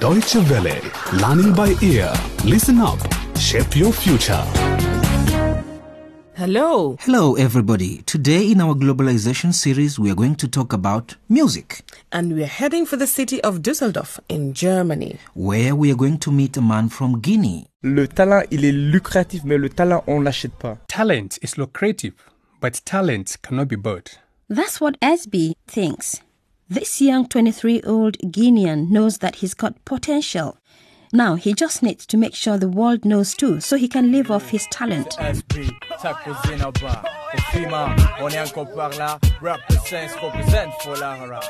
Deutsche Welle. Learning by ear. Listen up. Shape your future. Hello. Hello, everybody. Today, in our globalization series, we are going to talk about music, And we're heading for the city of Düsseldorf in Germany. where we are going to meet a man from Guinea. Le talent, il est lucratif, mais le talent, on l'achète pas. Talent is lucrative, but talent cannot be bought. That's what SB thinks. This young 23 year old Guinean knows that he's got potential. Now he just needs to make sure the world knows too, so he can live off his talent. SP, sa cousine bas. Kofima, on est encore par là. Rap the sense represent for la hara.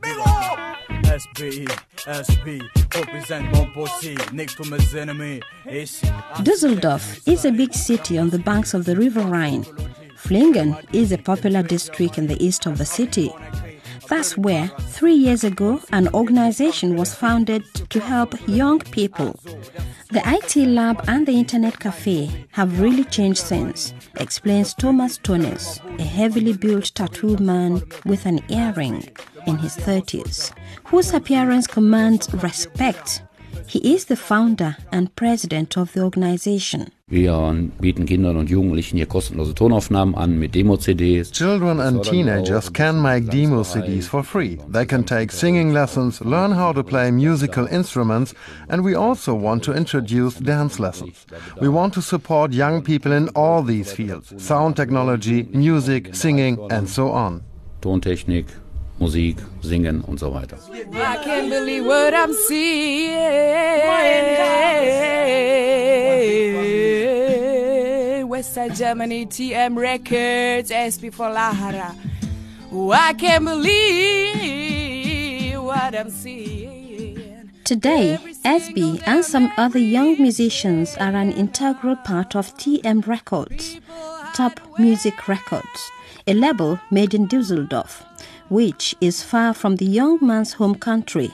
Big up now. SP, SP, represent mon posse. Next to mes ennemis. Düsseldorf is a big city on the banks of the River Rhine. Flingen is a popular district in the east of the city. That's where, three years ago, an organization was founded to help young people. The IT lab and the internet cafe have really changed since, explains Thomas Tones, a heavily built tattooed man with an earring in his 30s, whose appearance commands respect. He is the founder and president of the organization. Wir bieten Kindern und Jugendlichen hier kostenlose Tonaufnahmen an mit Demo-CDs. Children and teenagers can make demo CDs for free. They can take singing lessons, learn how to play musical instruments, and we also want to introduce dance lessons. We want to support young people in all these fields sound technology, music, singing, and so on. Tontechnik, Musik, Singen und so weiter. I can't believe what I'm seeing. Westside Germany, TM Records, SP for Lahara. Oh, I can't believe what I'm seeing. Today, SB and some other young musicians are an integral part of TM Records, Top Music Records, a label made in Düsseldorf, which is far from the young man's home country.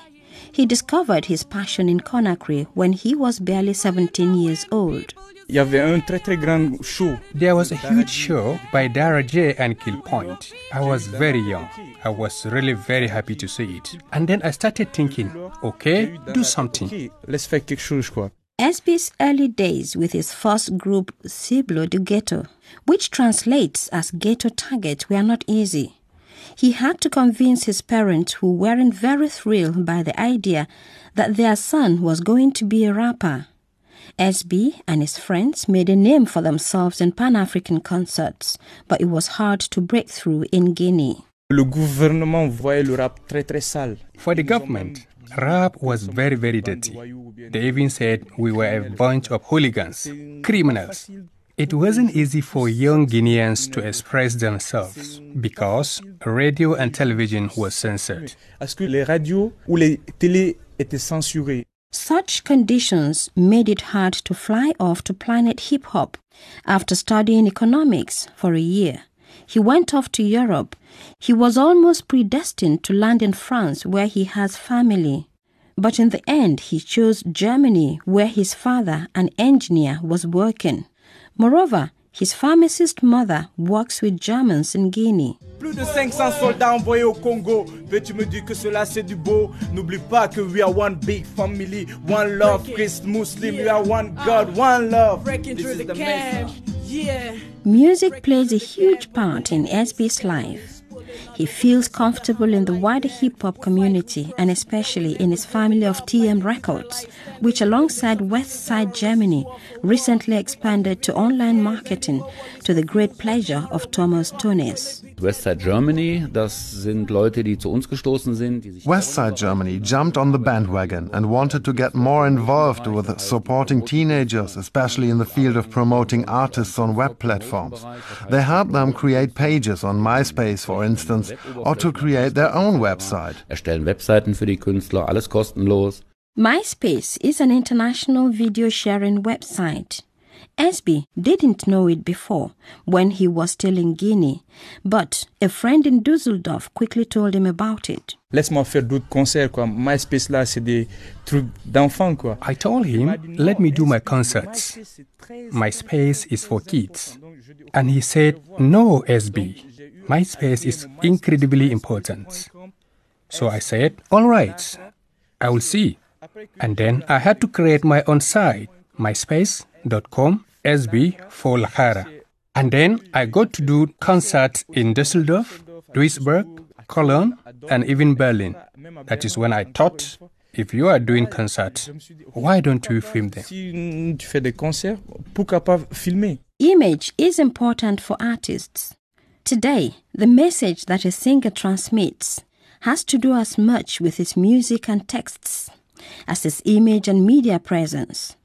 He discovered his passion in Conakry when he was barely 17 years old. Il y avait un très très grand show. There was a huge show by Daara J and Kill Point. I was very young. I was really very happy to see it. And then I started thinking, okay, do something. Ok, laisse faire quelque chose, quoi. SB's early days with his first group, Cible du Ghetto, which translates as Ghetto Target, were not easy. He had to convince his parents, who weren't very thrilled by the idea that their son was going to be a rapper. SB and his friends made a name for themselves in Pan African concerts, but it was hard to break through in Guinea. Le gouvernement voyait le rap très très sale. For the government, rap was very, very dirty. They even said we were a bunch of hooligans, criminals. It wasn't easy for young Guineans to express themselves because radio and television was censored. Such conditions made it hard to fly off to Planet Hip Hop. After studying economics for a year, he went off to Europe. He was almost predestined to land in France, where he has family. But in the end, he chose Germany, where his father, an engineer, was working. Moreover, his pharmacist mother works with Germans in Guinea. Plus de 500 soldats envoyés au Congo. Peux-tu me dire que cela c'est du beau? N'oublie pas que we are one big family, one love, Christ Muslim, we are one God, one love. This is the the camp. message. Yeah. Music plays a huge part in SB's life. He feels comfortable in the wider hip hop community and especially in his family of TM Records, which, alongside West Side Germany, recently expanded to online marketing to the great pleasure of Thomas Tones. Westside Germany, das sind Leute, die zu uns gestoßen sind. Westside Germany jumped on the bandwagon and wanted to get more involved with supporting teenagers, especially in the field of promoting artists on web platforms. They helped them create pages on MySpace, for instance, or to create their own website. erstellen Webseiten für die Künstler, alles kostenlos. MySpace is an international video sharing website. SB didn't know it before when he was still in Guinea, but a friend in Düsseldorf quickly told him about it. Laisse-moi faire d'autres concerts, quoi. MySpace là, c'est des trucs d'enfants, quoi. I told him, let me do my concerts. MySpace is for kids. And he said, no, SB. MySpace is incredibly important. So I said, all right, I will see. And then I had to create my own site, myspace.com SB for Lahara. And then I got to do concerts in Düsseldorf, Duisburg, Cologne, and even Berlin. That is when I thought if you are doing concerts, why don't you film them? Si tu fais des concerts, pourquoi pas filmer Image is important for artists. Today, the message that a singer transmits has to do as much with his music and texts as his image and media presence.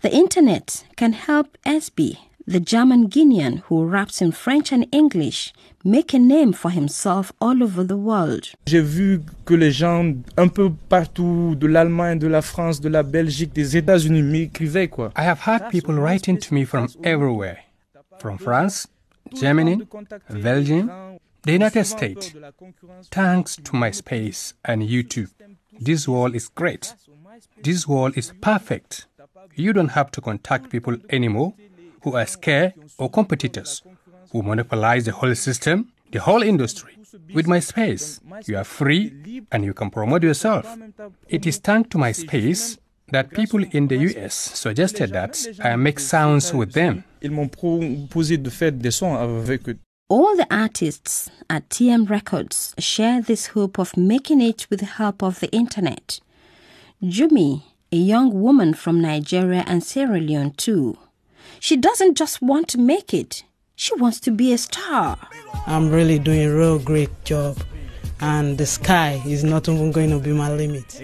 The internet can help SB, the German Guinean who raps in French and English, make a name for himself all over the world. J'ai vu que les gens un peu partout, de l'Allemagne, de la France, de la Belgique, des États-Unis m'écrivaient quoi. I have had people writing to me from everywhere from France, Germany, Belgium, the United States. Thanks to MySpace and YouTube, this wall is great. This wall is perfect. You don't have to contact people anymore who are scared or competitors who monopolize the whole system, the whole industry. With MySpace, you are free and you can promote yourself. It is thanks to MySpace that people in the US suggested that I make sounds with them. Ils m'ont proposé de faire des sons avec eux. All the artists at TM Records share this hope of making it with the help of the internet. Jumi, a young woman from Nigeria and Sierra Leone too. She doesn't just want to make it, she wants to be a star. I'm really doing a real great job and the sky is not even going to be my limit.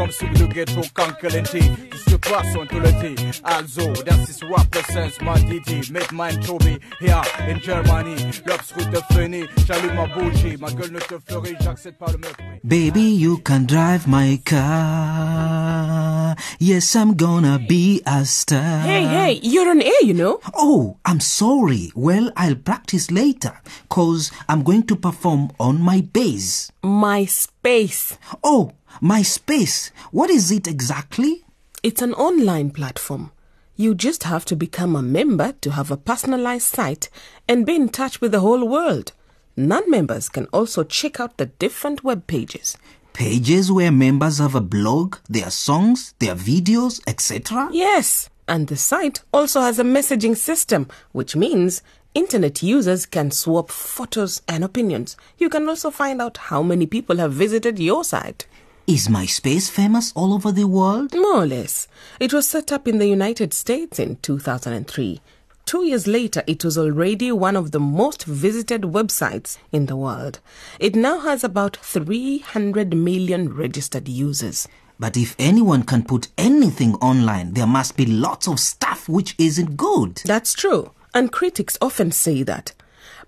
Architecte freestyle, dans moi cité tout ce qui passe en ontologie. Et m'a dit qu'elle fait Germany, quatre habits qu'on a créé, a. Comme si le ghetto kankelenti, tout ce qui passe en ontologie. Also, das ist represents my DT, make mine to be here in Germany. L'obscur te fini, j'allume ma bougie, ma gueule ne te fleurit, j'accepte pas le mépris. Baby, you can drive my car. Yes, I'm gonna be a star. Hey, hey, you're on air, you know. Oh, I'm sorry. Well, I'll practice later, cause I'm going to perform on my bass. My space. Oh, my space. What is it exactly? It's an online platform. You just have to become a member to have a personalized site and be in touch with the whole world. Non members can also check out the different web pages. Pages where members have a blog, their songs, their videos, etc. Yes, and the site also has a messaging system, which means internet users can swap photos and opinions. You can also find out how many people have visited your site. Is MySpace famous all over the world? More or less. It was set up in the United States in 2003. Two years later, it was already one of the most visited websites in the world. It now has about 300 million registered users. But if anyone can put anything online, there must be lots of stuff which isn't good. That's true, and critics often say that.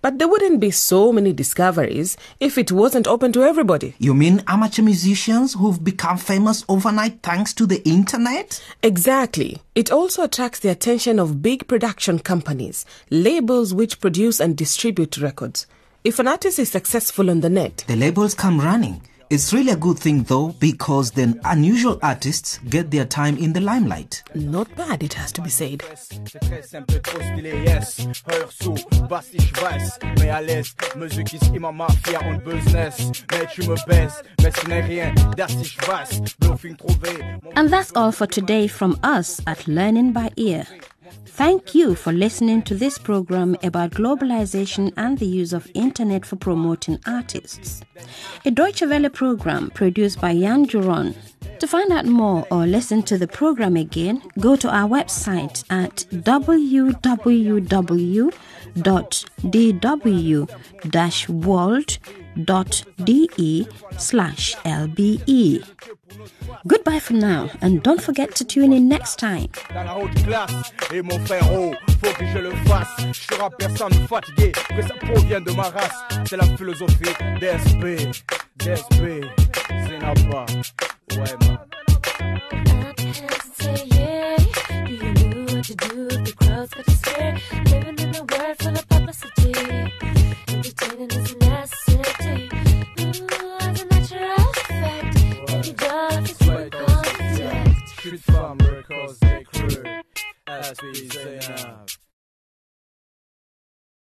But there wouldn't be so many discoveries if it wasn't open to everybody. You mean amateur musicians who've become famous overnight thanks to the internet? Exactly. It also attracts the attention of big production companies, labels which produce and distribute records. If an artist is successful on the net, The labels come running. It's really a good thing though because then unusual artists get their time in the limelight. not bad, it has to be said. C'est très simple, trop stylé, yes. Hör zu, was ich weiß, mais à l'aise. Musik ist immer Mafia und Business. Mais tu me baises, mais ce n'est rien, das ich weiß. Bluffing trouvé. And that's all for today from us at Learning by Ear. Thank you for listening to this program about globalization and the use of internet for promoting artists. A Deutsche Welle program produced by Jan Duron. To find out more or listen to the program again, go to our website at www.dw-world.de slash lbe. Goodbye for now, and don't forget to tune in next time. dans la haute classe. Et mon frérot, oh, faut que je le fasse. Je serai personne fatigué, que ça provient de ma race. C'est la philosophie DSP, DSP, Zinaba. Ouais, man. Say yeah, do you know what to do? The crowd's got you scared.